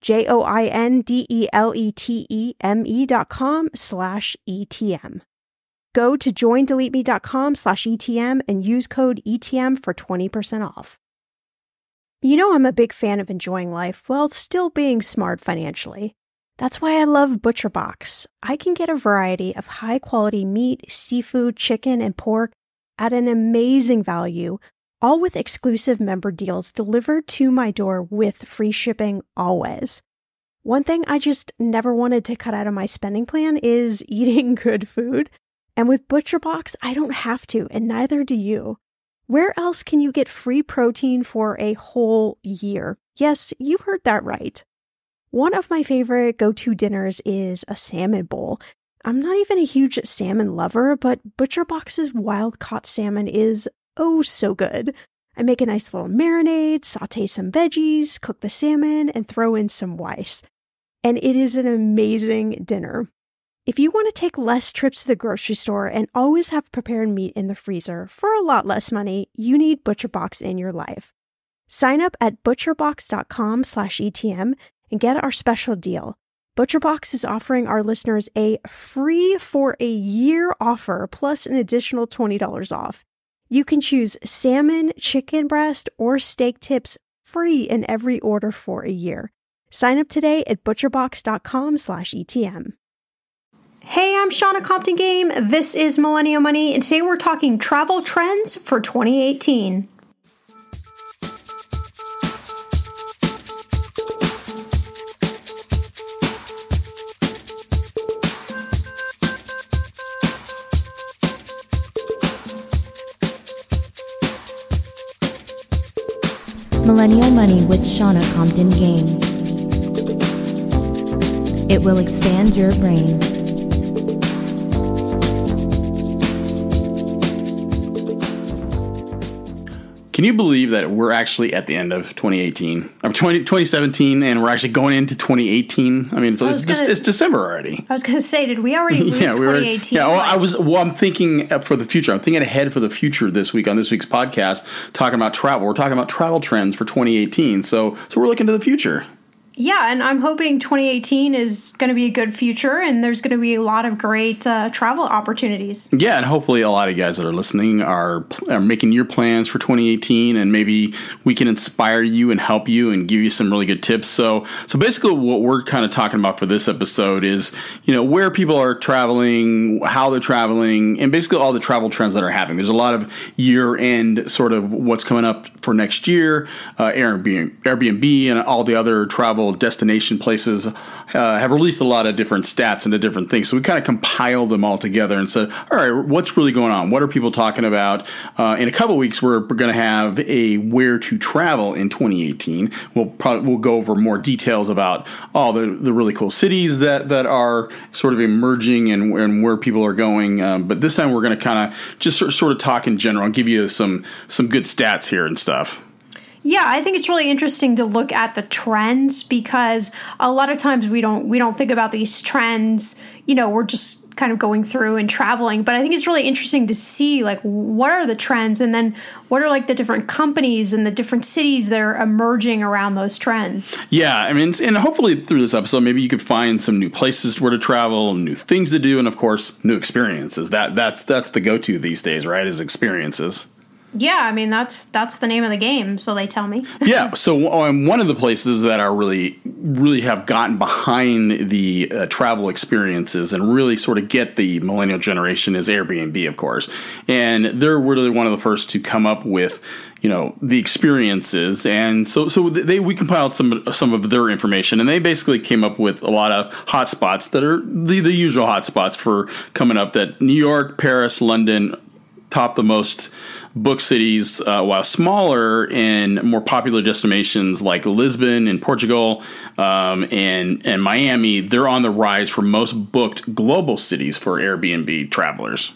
J O I N D E L E T E M E dot com slash ETM. Go to joindeleteme.com slash ETM and use code ETM for 20% off. You know, I'm a big fan of enjoying life while still being smart financially. That's why I love ButcherBox. I can get a variety of high quality meat, seafood, chicken, and pork at an amazing value all with exclusive member deals delivered to my door with free shipping always. One thing I just never wanted to cut out of my spending plan is eating good food. And with ButcherBox, I don't have to, and neither do you. Where else can you get free protein for a whole year? Yes, you heard that right. One of my favorite go to dinners is a salmon bowl. I'm not even a huge salmon lover, but ButcherBox's wild caught salmon is oh so good. I make a nice little marinade, saute some veggies, cook the salmon, and throw in some rice. And it is an amazing dinner. If you want to take less trips to the grocery store and always have prepared meat in the freezer for a lot less money, you need ButcherBox in your life. Sign up at butcherbox.com/etm and get our special deal. ButcherBox is offering our listeners a free for a year offer plus an additional $20 off. You can choose salmon, chicken breast, or steak tips free in every order for a year. Sign up today at butcherbox.com slash ETM. Hey, I'm Shannah Compton Game. This is Millennial Money, and today we're talking travel trends for 2018. Millennial Money with Shannah Compton Game. It will expand your brain. Can you believe that we're actually at the end of 2018 or 20, 2017 and we're actually going into 2018? I mean, it's, I it's, gonna, it's December already. I was going to say, did we already lose yeah, we 2018? yeah, well, I was. Well, I'm thinking for the future. I'm thinking ahead for the future this week on this week's podcast, talking about travel. We're talking about travel trends for 2018. So, so we're looking to the future yeah, and I'm hoping 2018 is going to be a good future, and there's going to be a lot of great uh, travel opportunities. Yeah, and hopefully a lot of you guys that are listening are, are making your plans for 2018, and maybe we can inspire you and help you and give you some really good tips. So, so basically, what we're kind of talking about for this episode is, you know, where people are traveling, how they're traveling, and basically all the travel trends that are happening. There's a lot of year-end sort of what's coming up for next year, uh, Airbnb, Airbnb, and all the other travel destination places uh, have released a lot of different stats into different things. So we kind of compiled them all together and said, all right, what's really going on? What are people talking about? Uh, in a couple weeks, we're, going to have a where to travel in 2018. We'll probably we'll go over more details about all the, the really cool cities that that are sort of emerging and, and where people are going. Um, but this time we're going to kind of just sort, sort of talk in general and give you some some good stats here and stuff. Yeah, I think it's really interesting to look at the trends because a lot of times we don't we don't think about these trends. You know, we're just kind of going through and traveling, but I think it's really interesting to see like what are the trends and then what are like the different companies and the different cities that are emerging around those trends. Yeah, I mean, and hopefully through this episode, maybe you could find some new places where to travel, new things to do, and of course, new experiences. That that's that's the go to these days, right? Is experiences. Yeah, I mean that's that's the name of the game, so they tell me. yeah, so um, one of the places that are really really have gotten behind the uh, travel experiences and really sort of get the millennial generation is Airbnb, of course, and they're really one of the first to come up with you know the experiences and so so they we compiled some some of their information and they basically came up with a lot of hotspots that are the, the usual hotspots for coming up that New York, Paris, London top the most book cities, uh, while smaller in more popular destinations like Lisbon and Portugal um, and and Miami, they're on the rise for most booked global cities for Airbnb travelers.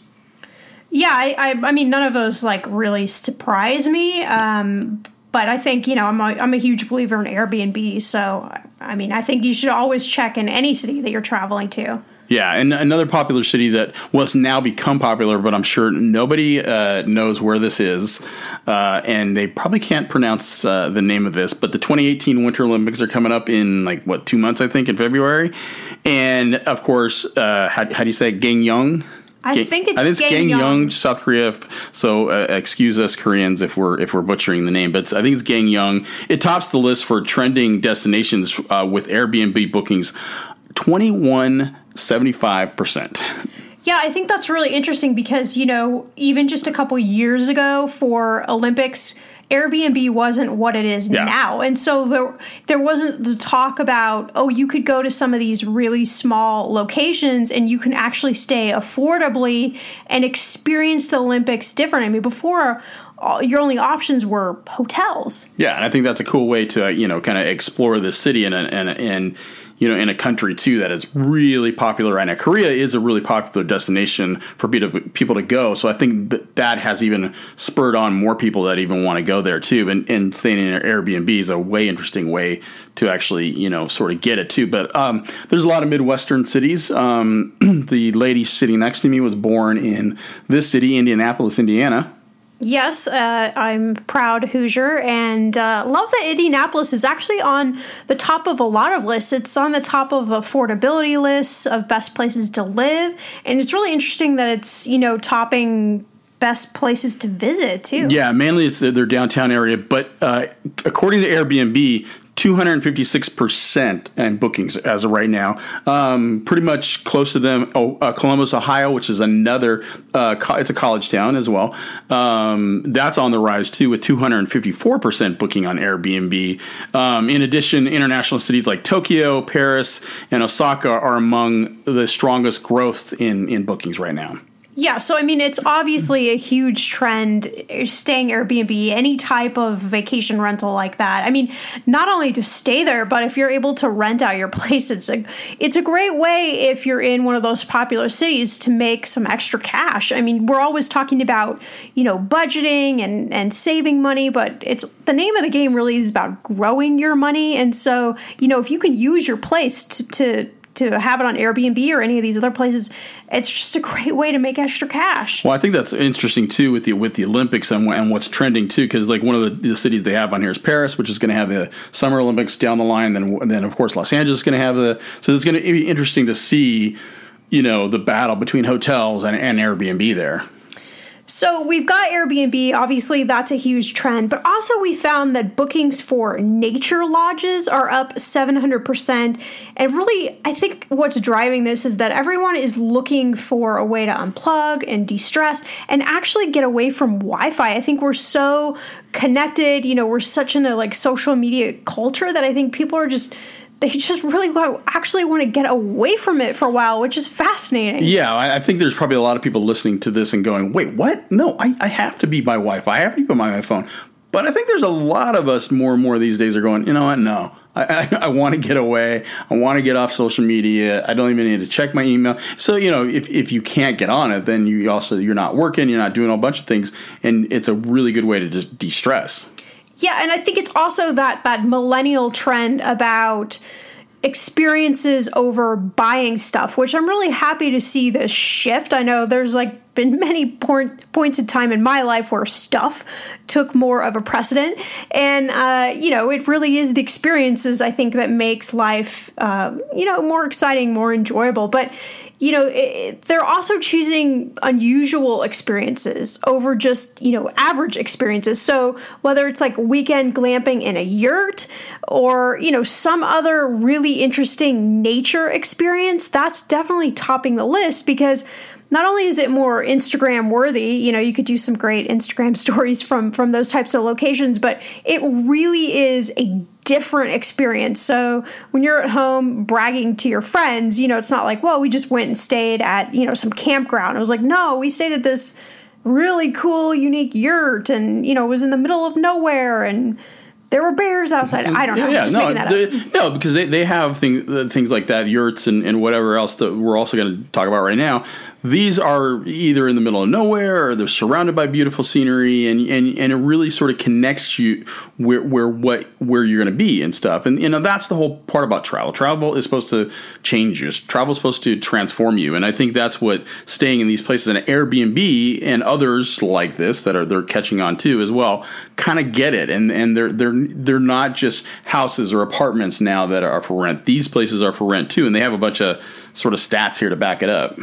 Yeah, I, I, I mean, none of those like really surprise me. Um, but I think you know I'm a, I'm a huge believer in Airbnb. So I mean, I think you should always check in any city that you're traveling to. Yeah, and another popular city that was now become popular, but I'm sure nobody uh, knows where this is, uh, and they probably can't pronounce uh, the name of this. But the 2018 Winter Olympics are coming up in like what two months, I think, in February, and of course, uh, how, how, do you say it? Gangneung? I think it's, I think it's Gangneung, South Korea. So uh, excuse us Koreans if we're if we're butchering the name, but I think it's Gangneung. It tops the list for trending destinations uh, with Airbnb bookings. Twenty one 75%. Yeah, I think that's really interesting because, you know, even just a couple years ago for Olympics, Airbnb wasn't what it is yeah. now. And so there there wasn't the talk about, oh, you could go to some of these really small locations and you can actually stay affordably and experience the Olympics different. I mean, before all, your only options were hotels. Yeah, and I think that's a cool way to, you know, kind of explore the city and and and you know, in a country too that is really popular right now. Korea is a really popular destination for people to go. So I think that has even spurred on more people that even want to go there too. And, and staying in an Airbnb is a way interesting way to actually, you know, sort of get it too. But um, there's a lot of Midwestern cities. Um, the lady sitting next to me was born in this city, Indianapolis, Indiana. Yes, uh, I'm proud Hoosier and uh, love that Indianapolis is actually on the top of a lot of lists. It's on the top of affordability lists of best places to live, and it's really interesting that it's you know topping best places to visit too. Yeah, mainly it's their downtown area, but uh, according to Airbnb, 256% in bookings as of right now. Um, pretty much close to them. Oh, uh, Columbus, Ohio, which is another, uh, it's a college town as well. Um, that's on the rise too, with 254% booking on Airbnb. Um, in addition, international cities like Tokyo, Paris, and Osaka are among the strongest growth in, in bookings right now. Yeah, so I mean, it's obviously a huge trend eh, staying Airbnb, any type of vacation rental like that. I mean, not only to stay there, but if you're able to rent out your place, it's a it's a great way if you're in one of those popular cities to make some extra cash. I mean, we're always talking about you know budgeting and and saving money, but it's the name of the game really is about growing your money. And so you know, if you can use your place to, to to have it on Airbnb or any of these other places, it's just a great way to make extra cash. Well, I think that's interesting too with the with the Olympics and, and what's trending too, because like one of the, the, cities they have on here is Paris, which is going to have the Summer Olympics down the line. Then then of course Los Angeles is going to have the. So it's going to be interesting to see, you know, the battle between hotels and, and Airbnb there. So we've got Airbnb, obviously that's a huge trend, but also we found that bookings for nature lodges are up 700%. And really, I think what's driving this is that everyone is looking for a way to unplug and de stress and actually get away from Wi Fi. I think we're so connected, you know, we're such in a like social media culture that I think people are just they just really want actually want to get away from it for a while, which is fascinating. Yeah, I think there's probably a lot of people listening to this and going, "Wait, what? No, I, I have to be by Wi-Fi. I have to be by my phone." But I think there's a lot of us more and more these days are going, you know what? No, I, I, I want to get away. I want to get off social media. I don't even need to check my email. So you know, if, if you can't get on it, then you also you're not working. You're not doing a bunch of things, and it's a really good way to just de-stress. Yeah, and I think it's also that that millennial trend about experiences over buying stuff, which I'm really happy to see this shift. I know there's like been many point, points in time in my life where stuff took more of a precedent, and uh, you know it really is the experiences I think that makes life uh, you know more exciting, more enjoyable. But you know, it, they're also choosing unusual experiences over just, you know, average experiences. So whether it's like weekend glamping in a yurt or, you know, some other really interesting nature experience, that's definitely topping the list because not only is it more Instagram worthy, you know, you could do some great Instagram stories from from those types of locations, but it really is a different experience. So when you're at home bragging to your friends, you know, it's not like, well, we just went and stayed at, you know, some campground. It was like, no, we stayed at this really cool, unique yurt and, you know, it was in the middle of nowhere and there were bears outside. I don't know. Yeah, no, they, no, because they, they have things uh, things like that, yurts and, and whatever else that we're also going to talk about right now these are either in the middle of nowhere or they're surrounded by beautiful scenery and and, and it really sort of connects you where where what where you're going to be and stuff. And you know that's the whole part about travel. Travel is supposed to change you. Travel is supposed to transform you. And i think that's what staying in these places and airbnb and others like this that are they're catching on too as well kind of get it. And and they're they're they're not just houses or apartments now that are for rent. These places are for rent too and they have a bunch of sort of stats here to back it up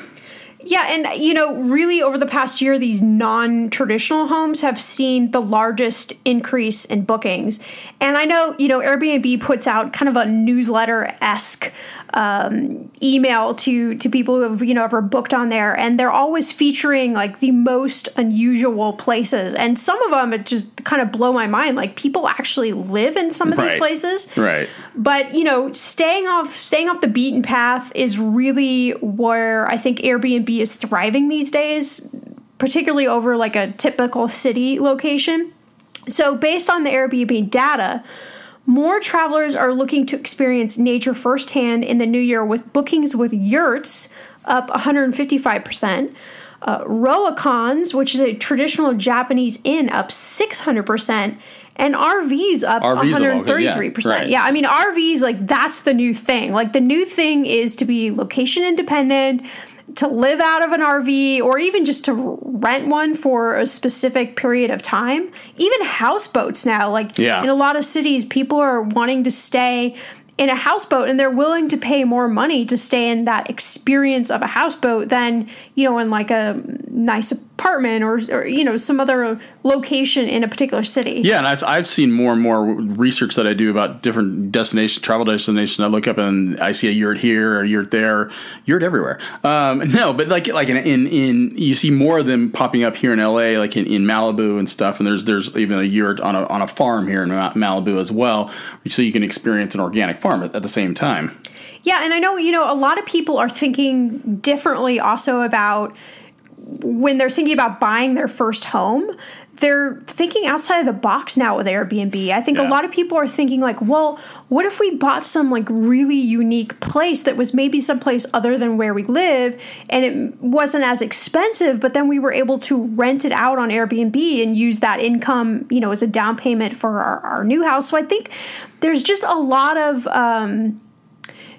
yeah, and you know, really over the past year, these non traditional homes have seen the largest increase in bookings. And I know, you know, Airbnb puts out kind of a newsletter esque um, email to to people who have you know ever booked on there, and they're always featuring like the most unusual places, and some of them it just kind of blow my mind. Like people actually live in some of right. these places, right? But you know, staying off staying off the beaten path is really where I think Airbnb is thriving these days, particularly over like a typical city location. So, based on the Airbnb data, more travelers are looking to experience nature firsthand in the new year with bookings with yurts up 155%. Uh, Ryokan, which is a traditional Japanese inn, up 600%, and RVs up RVs 133%. Yeah, right. yeah, I mean, RVs, like, that's the new thing. Like, the new thing is to be location independent to live out of an RV or even just to rent one for a specific period of time. Even houseboats now, like yeah. in a lot of cities, people are wanting to stay in a houseboat and they're willing to pay more money to stay in that experience of a houseboat than you know in like a nice apartment or, or you know some other location in a particular city. Yeah and I've, I've seen more and more research that i do about different destination travel destinations i look up and i see a yurt here a yurt there yurt everywhere. Um, no but like like in, in, in you see more of them popping up here in la like in, in malibu and stuff. And there's there's even a yurt on a, on a farm here in malibu as well so you can experience an organic farm at, at the same time. Yeah and i know you know a lot of people are thinking differently also about when they're thinking about buying their first home, they're thinking outside of the box now with Airbnb. I think yeah. a lot of people are thinking like, well, what if we bought some like really unique place that was maybe someplace other than where we live and it wasn't as expensive, but then we were able to rent it out on Airbnb and use that income, you know, as a down payment for our, our new house. So I think there's just a lot of um,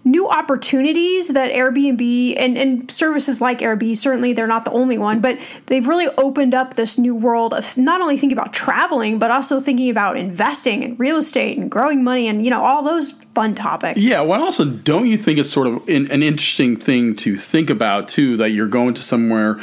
new opportunities that Airbnb and, and services like Airbnb, certainly they're not the only one, but they've really opened up this new world of not only thinking about traveling, but also thinking about investing in real estate and growing money and, you know, all those fun topics. Yeah. Well, also, don't you think it's sort of an, an interesting thing to think about, too, that you're going to somewhere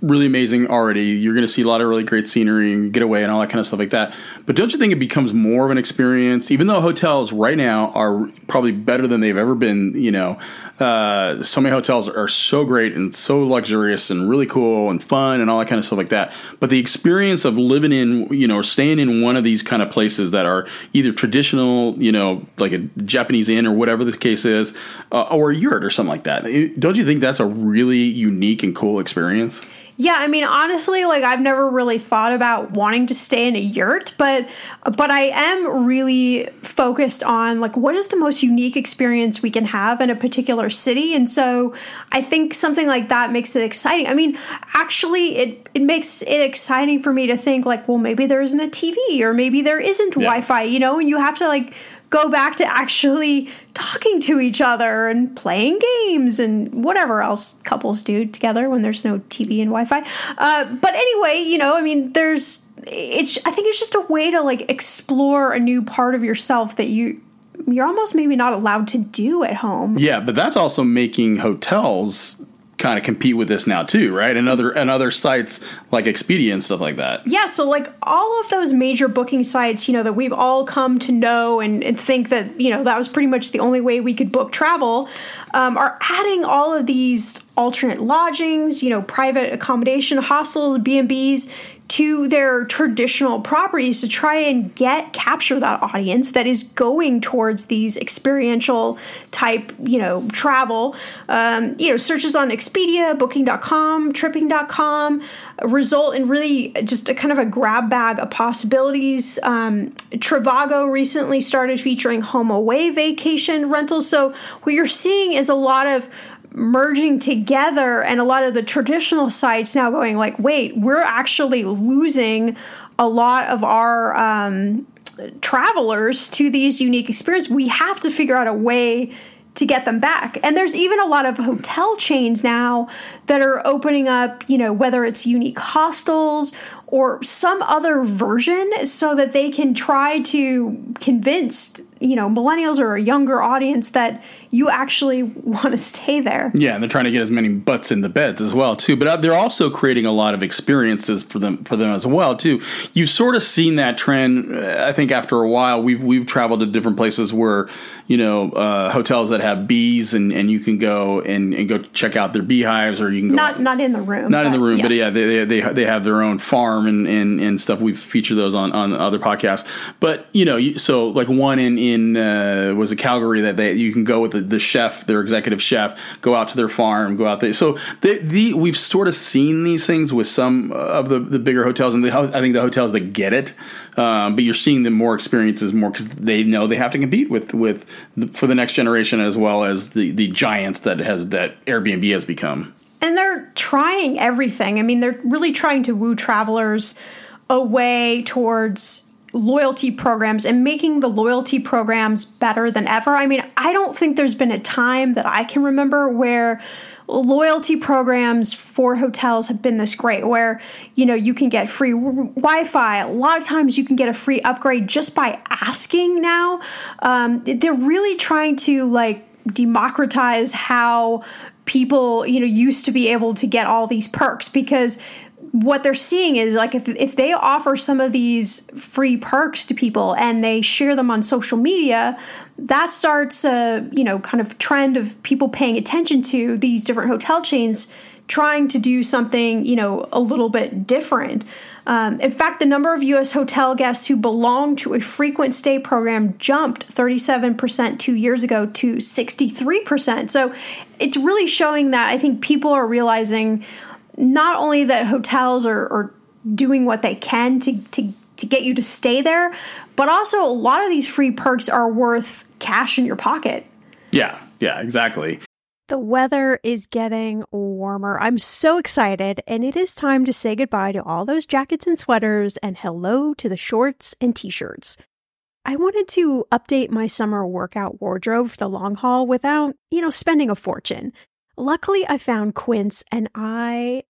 really amazing already. You're going to see a lot of really great scenery and get away and all that kind of stuff like that. But don't you think it becomes more of an experience, even though hotels right now are probably better than they've ever been? You know, uh, so many hotels are so great and so luxurious and really cool and fun and all that kind of stuff like that. But the experience of living in, you know, staying in one of these kind of places that are either traditional, you know, like a Japanese inn or whatever the case is, uh, or a yurt or something like that. Don't you think that's a really unique and cool experience? Yeah, I mean honestly, like I've never really thought about wanting to stay in a yurt, but but I am really focused on like what is the most unique experience we can have in a particular city. And so I think something like that makes it exciting. I mean, actually it it makes it exciting for me to think like, well, maybe there isn't a TV or maybe there isn't yeah. Wi-Fi, you know, and you have to like go back to actually talking to each other and playing games and whatever else couples do together when there's no TV and Wi-Fi. Uh, but anyway, you know, I mean, there's it's. I think it's just a way to like explore a new part of yourself that you you're almost maybe not allowed to do at home. Yeah, but that's also making hotels kind of compete with this now too, right? And other and other sites like Expedia and stuff like that. Yeah, so like all of those major booking sites, you know, that we've all come to know and, and think that you know that was pretty much the only way we could book travel, um, are adding all of these alternate lodgings, you know, private accommodation, hostels, B and B's to their traditional properties to try and get capture that audience that is going towards these experiential type you know travel. Um, you know searches on expedia booking.com tripping.com result in really just a kind of a grab bag of possibilities. Um, trivago recently started featuring HomeAway vacation rentals. So what you're seeing is a lot of merging together and a lot of the traditional sites now going like wait we're actually losing a lot of our um, travelers to these unique experiences. We have to figure out a way to get them back. And there's even a lot of hotel chains now that are opening up you know whether it's unique hostels or some other version so that they can try to convince you know millennials or a younger audience that you actually want to stay there. Yeah, and they're trying to get as many butts in the beds as well too. But uh, they're also creating a lot of experiences for them for them as well too. You've sort of seen that trend. Uh, I think after a while, we've we've traveled to different places where you know uh, hotels that have bees and, and you can go and, and go check out their beehives or you can go not not in the room, not in the room, yes. but yeah, they, they they have their own farm and, and and stuff. We've featured those on on other podcasts. But you know, so like one in in uh, was a Calgary that they you can go with the, the chef, their executive chef, go out to their farm, go out there. So the, the we've sort of seen these things with some of the, the bigger hotels, and the, I think the hotels that get it, um, but you're seeing them more experiences more because they know they have to compete with with the, for the next generation as well as the the giants that has that Airbnb has become. And they're trying everything. I mean, they're really trying to woo travelers away towards loyalty programs and making the loyalty programs better than ever. I mean, I don't think there's been a time that I can remember where loyalty programs for hotels have been this great where you know you can get free wi-fi a lot of times you can get a free upgrade just by asking now um, they're really trying to like democratize how people you know used to be able to get all these perks because what they're seeing is like if, if they offer some of these free perks to people and they share them on social media that starts a you know kind of trend of people paying attention to these different hotel chains trying to do something you know a little bit different. Um, in fact the number of us hotel guests who belong to a frequent stay program jumped 37% two years ago to 63% so it's really showing that i think people are realizing not only that hotels are, are doing what they can to, to to get you to stay there, but also a lot of these free perks are worth cash in your pocket. Yeah, yeah, exactly. The weather is getting warmer. I'm so excited, and it is time to say goodbye to all those jackets and sweaters and hello to the shorts and t shirts. I wanted to update my summer workout wardrobe for the long haul without, you know, spending a fortune. Luckily, I found Quince and I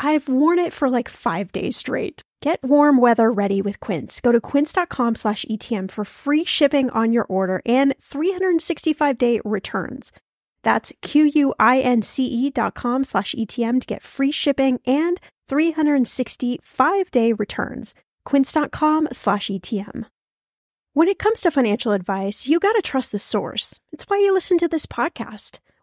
I've worn it for like five days straight. Get warm weather ready with Quince. Go to quince.com slash ETM for free shipping on your order and 365 day returns. That's Q-U-I-N-C-E dot com slash ETM to get free shipping and 365 day returns. Quince.com slash ETM. When it comes to financial advice, you gotta trust the source. It's why you listen to this podcast.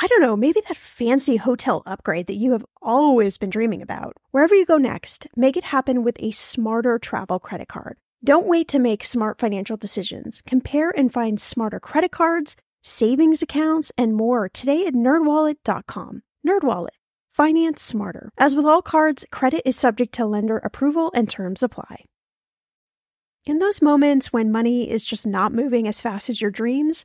I don't know, maybe that fancy hotel upgrade that you have always been dreaming about. Wherever you go next, make it happen with a smarter travel credit card. Don't wait to make smart financial decisions. Compare and find smarter credit cards, savings accounts, and more today at nerdwallet.com. Nerdwallet Finance smarter. As with all cards, credit is subject to lender approval and terms apply. In those moments when money is just not moving as fast as your dreams,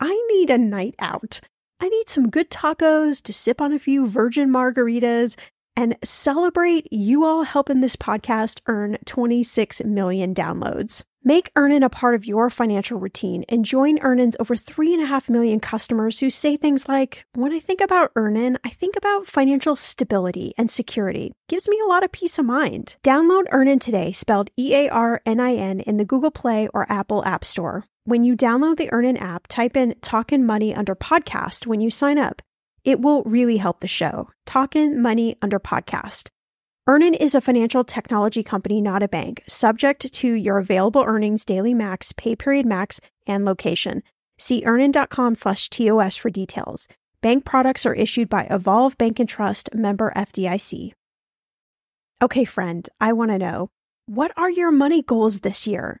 I need a night out. I need some good tacos to sip on a few virgin margaritas and celebrate you all helping this podcast earn 26 million downloads. Make Earnin a part of your financial routine and join Earnin's over 3.5 million customers who say things like, When I think about Earnin, I think about financial stability and security. Gives me a lot of peace of mind. Download Earnin today, spelled E A R N I N, in the Google Play or Apple App Store. When you download the Earnin app, type in Talkin' Money under podcast when you sign up. It will really help the show. Talkin' Money under podcast. Earnin is a financial technology company, not a bank, subject to your available earnings, daily max, pay period max, and location. See earnin.com slash TOS for details. Bank products are issued by Evolve Bank and Trust, member FDIC. Okay, friend, I want to know what are your money goals this year?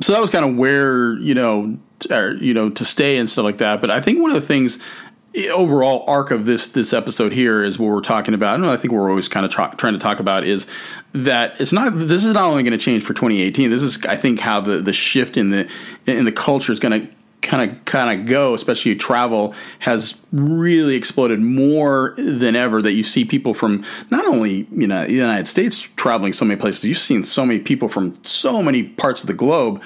so that was kind of where, you know, or, you know, to stay and stuff like that. But I think one of the things eh, overall arc of this this episode here is what we're talking about. And I think we're always kind of tra- trying to talk about is that it's not. This is not only going to change for 2018. This is, I think, how the the shift in the in the culture is going to kind of kind of go, especially travel, has really exploded more than ever. That you see people from not only you know the United States traveling so many places. You've seen so many people from so many parts of the globe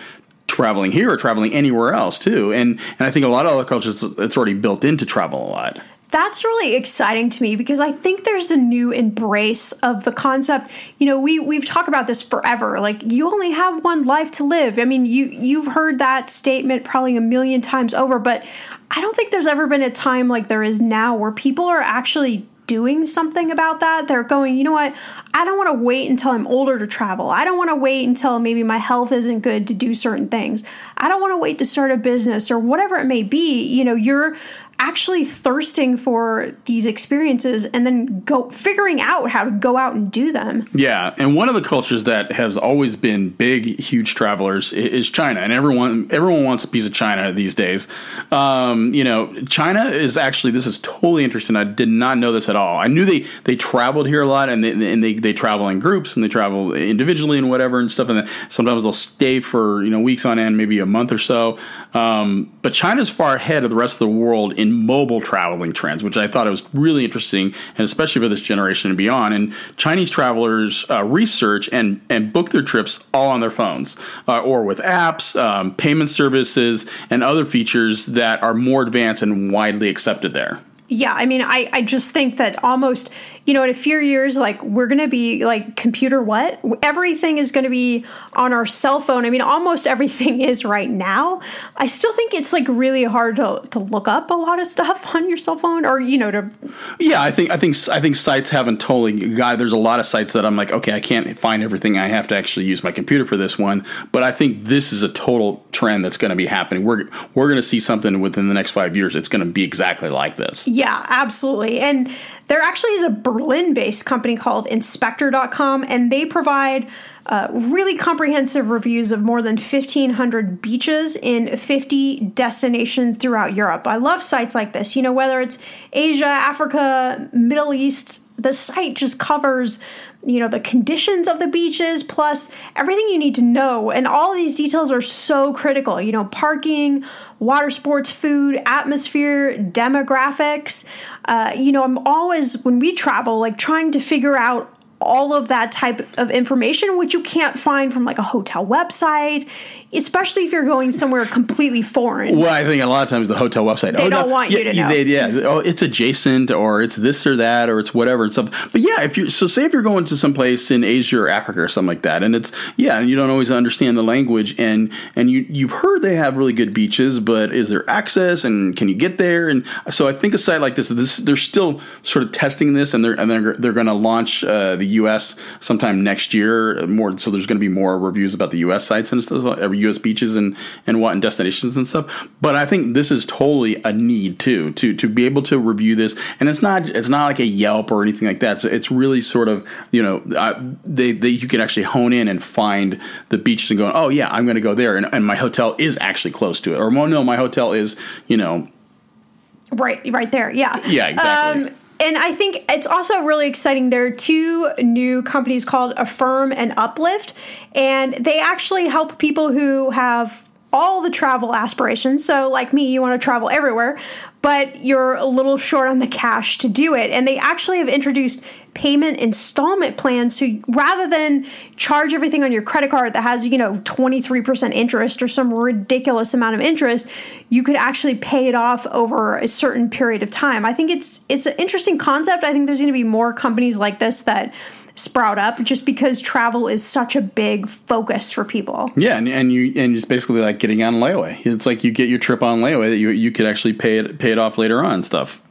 traveling here or traveling anywhere else too. And and I think a lot of other cultures it's already built into travel a lot. That's really exciting to me because I think there's a new embrace of the concept. You know, we we've talked about this forever. Like you only have one life to live. I mean, you you've heard that statement probably a million times over, but I don't think there's ever been a time like there is now where people are actually doing something about that. They're going, you know what? I don't want to wait until I'm older to travel. I don't want to wait until maybe my health isn't good to do certain things. I don't want to wait to start a business or whatever it may be. You know, you're actually thirsting for these experiences and then go figuring out how to go out and do them. Yeah, and one of the cultures that has always been big, huge travelers is China, and everyone everyone wants a piece of China these days. Um, you know, China is actually this is totally interesting. I did not know this at all. I knew they they traveled here a lot, and they and they, they travel in groups and they travel individually and whatever and stuff. And sometimes they'll stay for you know weeks on end, maybe a month or so. Um, but China's far ahead of the rest of the world in mobile traveling trends, which I thought it was really interesting, and especially for this generation and beyond. And Chinese travelers uh, research and and book their trips all on their phones uh, or with apps, um, payment services, and other features that are more advanced and widely accepted there. Yeah, I mean, I, I just think that almost you know, in a few years, like we're going to be like computer what? Everything is going to be on our cell phone. I mean, almost everything is right now. I still think it's like really hard to, to look up a lot of stuff on your cell phone or, you know, to. Yeah, I think, I think, I think sites haven't totally got, there's a lot of sites that I'm like, okay, I can't find everything. I have to actually use my computer for this one. But I think this is a total trend that's going to be happening. We're, we're going to see something within the next five years. It's going to be exactly like this. Yeah, absolutely. And there actually is a Berlin based company called Inspector.com, and they provide uh, really comprehensive reviews of more than 1,500 beaches in 50 destinations throughout Europe. I love sites like this. You know, whether it's Asia, Africa, Middle East, the site just covers you know the conditions of the beaches plus everything you need to know. And all these details are so critical you know parking water sports food atmosphere demographics. Uh, you know i'm always when we travel like trying to figure out all of that type of information which you can't find from like a hotel website especially if you're going somewhere completely foreign. Well, I think a lot of times the hotel website they oh, don't no, want yeah, you to know. They, yeah, oh, it's adjacent or it's this or that or it's whatever and stuff. But yeah, if you so say if you're going to some place in Asia or Africa or something like that, and it's yeah, and you don't always understand the language, and and you you've heard they have really good beaches, but is there access and can you get there? And so I think a site like this, this they're still sort of testing this, and they're and they're they're going to launch uh, the U.S. sometime next year. More so, there's going to be more reviews about the U.S. sites and stuff, U.S. beaches and and what and destinations and stuff. But I think this is totally a need too to to be able to review this, and it's not it's not like a Yelp or anything like that. So it's really sort of you know uh, they, they you can actually hone in and find the beaches and go oh yeah I'm going to go there and, and my hotel is actually close to it or no my hotel is you know right right there yeah yeah exactly. Um, and I think it's also really exciting. There are two new companies called Affirm and Uplift, and they actually help people who have all the travel aspirations. So, like me, you want to travel everywhere, but you're a little short on the cash to do it. And they actually have introduced payment installment plans. So rather than charge everything on your credit card that has, you know, 23% interest or some ridiculous amount of interest, you could actually pay it off over a certain period of time. I think it's it's an interesting concept. I think there's going to be more companies like this that sprout up just because travel is such a big focus for people. Yeah, and, and you and it's basically like getting on layaway. It's like you get your trip on layaway that you you could actually pay it pay it off later on stuff.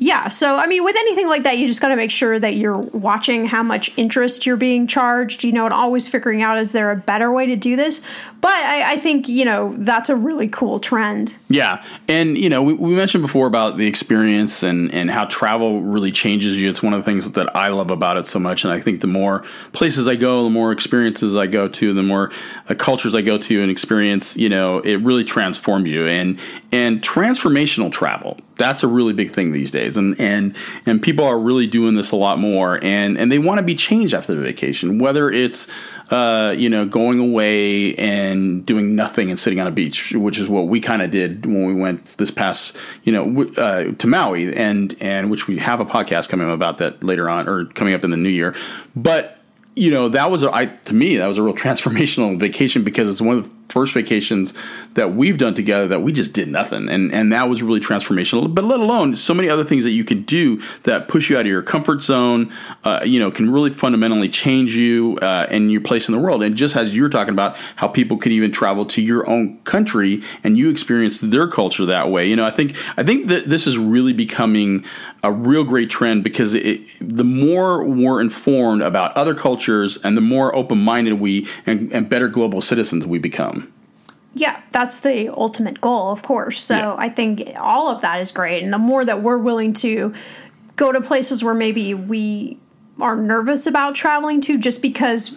Yeah. So, I mean, with anything like that, you just got to make sure that you're watching how much interest you're being charged, you know, and always figuring out is there a better way to do this. But I, I think, you know, that's a really cool trend. Yeah. And, you know, we, we mentioned before about the experience and, and how travel really changes you. It's one of the things that I love about it so much. And I think the more places I go, the more experiences I go to, the more uh, cultures I go to and experience, you know, it really transforms you. And, and transformational travel that's a really big thing these days and and and people are really doing this a lot more and and they want to be changed after the vacation whether it's uh, you know going away and doing nothing and sitting on a beach which is what we kind of did when we went this past you know uh, to Maui and and which we have a podcast coming up about that later on or coming up in the new year. But you know that was a, I, to me that was a real transformational vacation because it's one of the first vacations that we've done together that we just did nothing. And and that was really transformational. But let alone so many other things that you could do that push you out of your comfort zone uh, you know can really fundamentally change you uh, and your place in the world. And just as you were talking about how people could even travel to your own country and you experience their culture that way. You know i think i think that this is really becoming a real great trend because it, the more we're informed about other cultures and the more open-minded we and, and better global citizens we become yeah, that's the ultimate goal, of course. So yeah. I think all of that is great. And the more that we're willing to go to places where maybe we are nervous about traveling to just because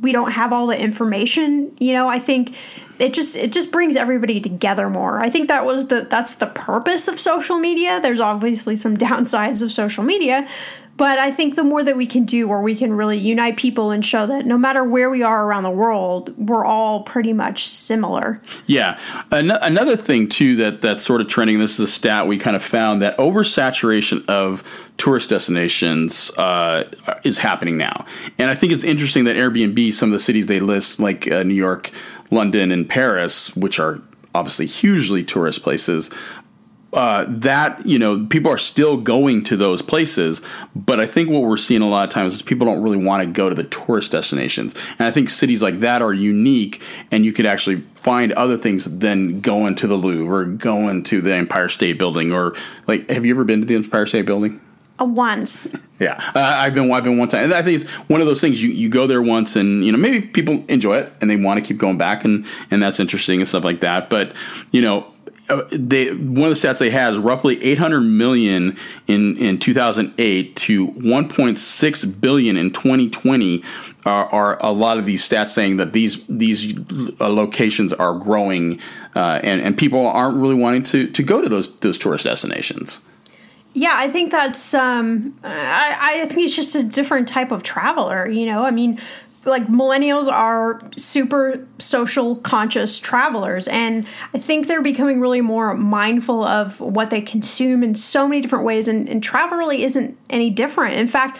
we don't have all the information, you know, I think it just it just brings everybody together more. I think that was the that's the purpose of social media. There's obviously some downsides of social media, but I think the more that we can do where we can really unite people and show that no matter where we are around the world, we're all pretty much similar. Yeah. An- another thing, too, that, that's sort of trending, this is a stat we kind of found that oversaturation of tourist destinations uh, is happening now. And I think it's interesting that Airbnb, some of the cities they list, like uh, New York, London, and Paris, which are obviously hugely tourist places, uh, that you know people are still going to those places but i think what we're seeing a lot of times is people don't really want to go to the tourist destinations and i think cities like that are unique and you could actually find other things than going to the louvre or going to the empire state building or like have you ever been to the empire state building uh, once. Yeah, uh, I've been I've been one time, and I think it's one of those things you, you go there once, and you know maybe people enjoy it and they want to keep going back, and and that's interesting and stuff like that. But you know they one of the stats they had is roughly 800 million in in 2008 to 1.6 billion in 2020 are, are a lot of these stats saying that these these uh, locations are growing uh, and and people aren't really wanting to to go to those those tourist destinations. Yeah, I think that's. Um, I, I think it's just a different type of traveler. You know, I mean, like millennials are super social conscious travelers and i think they're becoming really more mindful of what they consume in so many different ways and, and travel really isn't any different. In fact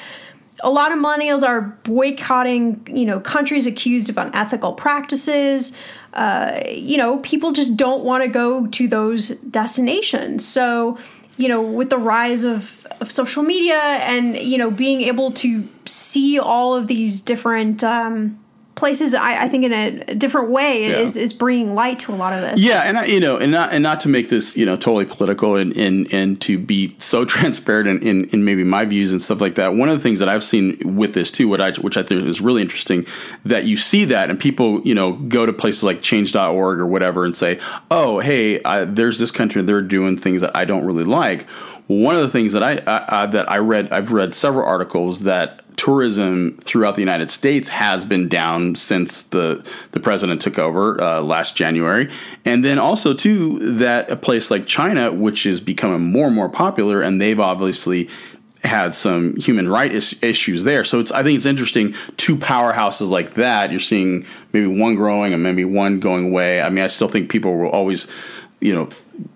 a lot of millennials are boycotting you know countries accused of unethical practices. Uh, you know people just don't want to go to those destinations. So you know with the rise of, of social media and you know being able to see all of these different um, places I, I, think in a, different way yeah. is, is bringing light to a lot of this yeah and I, you know and not and not to make this you know totally political and and, and to be so transparent in, in, in maybe my views and stuff like that one of the things that I've seen with this too what I which I think is really interesting that you see that and people you know go to places like change.org or whatever and say oh hey I, there's this country they're doing things that I don't really like one of the things that I, I, that I read, I've read several articles that tourism throughout the United States has been down since the the president took over uh, last January, and then also too that a place like China, which is becoming more and more popular, and they've obviously had some human rights issues there. So it's I think it's interesting. Two powerhouses like that, you're seeing maybe one growing and maybe one going away. I mean, I still think people will always you know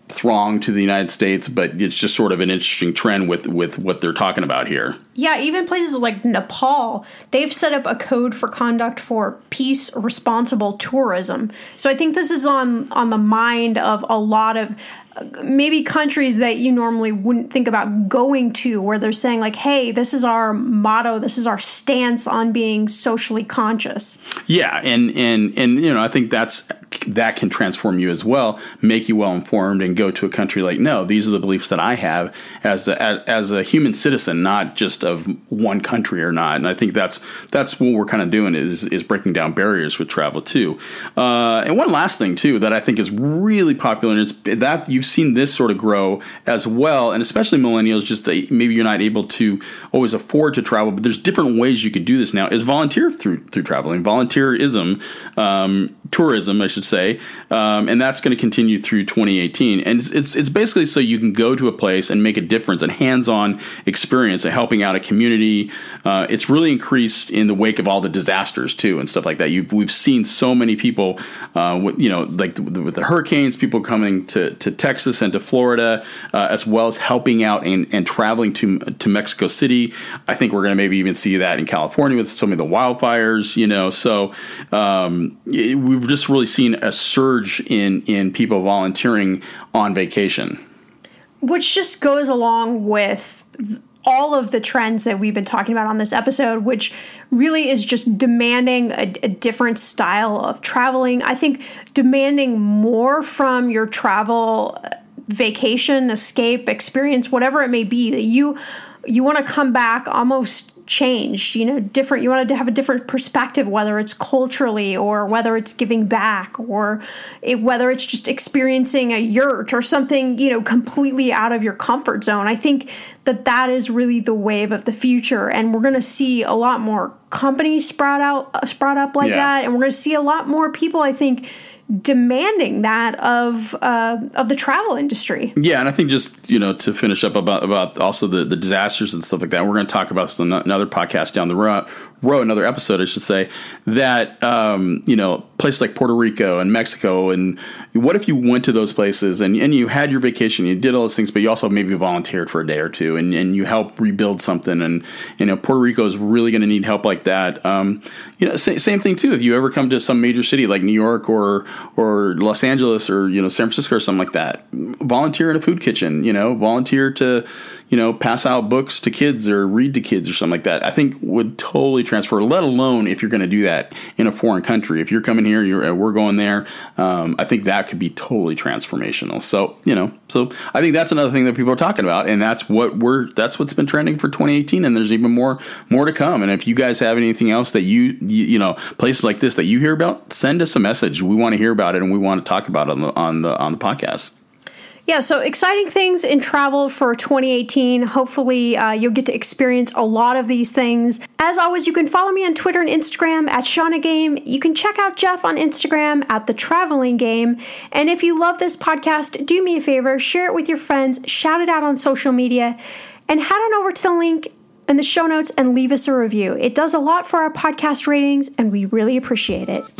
throng to the United States, but it's just sort of an interesting trend with with what they're talking about here. Yeah, even places like Nepal, they've set up a code for conduct for peace responsible tourism. So I think this is on on the mind of a lot of maybe countries that you normally wouldn't think about going to where they're saying like hey this is our motto this is our stance on being socially conscious yeah and and and you know i think that's that can transform you as well make you well informed and go to a country like no these are the beliefs that i have as a, as a human citizen not just of one country or not and i think that's that's what we're kind of doing is is breaking down barriers with travel too uh, and one last thing too that i think is really popular and it's that you've seen this sort of grow as well, and especially millennials, just that maybe you're not able to always afford to travel, but there's different ways you could do this now. Is volunteer through through traveling, volunteerism, um, tourism, I should say, um, and that's going to continue through 2018. And it's, it's, it's basically so you can go to a place and make a difference, and hands-on experience, and helping out a community. Uh, it's really increased in the wake of all the disasters too, and stuff like that. You've we've seen so many people, uh, with, you know, like the, with the hurricanes, people coming to to Texas and to Florida, uh, as well as helping out and, and traveling to to Mexico City. I think we're going to maybe even see that in California with some of the wildfires. You know, so um, we've just really seen a surge in in people volunteering on vacation, which just goes along with all of the trends that we've been talking about on this episode, which really is just demanding a, a, different style of traveling. I think demanding more from your travel uh, vacation, escape, experience, whatever it may be, that you you want to come back almost changed, you know, different. You wanted to have a different perspective, whether it's culturally or whether it's giving back or it, whether it's just experiencing a yurt or something, you know, completely out of your comfort zone. I think that that is really the wave of the future, and we're going to see a lot more companies sprout out, uh, sprout up like yeah. that, and we're going to see a lot more people. I think demanding that of uh, of the travel industry. Yeah, and I think just you know to finish up about about also the the disasters and stuff like that. We're going to talk about this in another podcast down the road, row another episode, I should say, that um, you know places like Puerto Rico and Mexico, and what if you went to those places and, and you had your vacation, you did all those things, but you also maybe volunteered for a day or two, and, and you help rebuild something, and you know Puerto Rico is really going to need help like that. Um, you know, sa- same thing too. If you ever come to some major city like New York or or Los Angeles or you know San Francisco or something like that, volunteer in a food kitchen. You know, volunteer to you know, pass out books to kids or read to kids or something like that, I think would totally transfer, let alone if you're going to do that in a foreign country. If you're coming here, you're, we're going there, um, I think that could be totally transformational. So, you know, so I think that's another thing that people are talking about. And that's what we're, that's what's been trending for 2018. And there's even more, more to come. And if you guys have anything else that you, you, you know, places like this that you hear about, send us a message. We want to hear about it and we want to talk about it on the, on the, on the podcast. Yeah, so exciting things in travel for 2018. Hopefully, uh, you'll get to experience a lot of these things. As always, you can follow me on Twitter and Instagram at Shannah Game. You can check out Jeff on Instagram at The Traveling Game. And if you love this podcast, do me a favor, share it with your friends, shout it out on social media, and head on over to the link in the show notes and leave us a review. It does a lot for our podcast ratings, and we really appreciate it.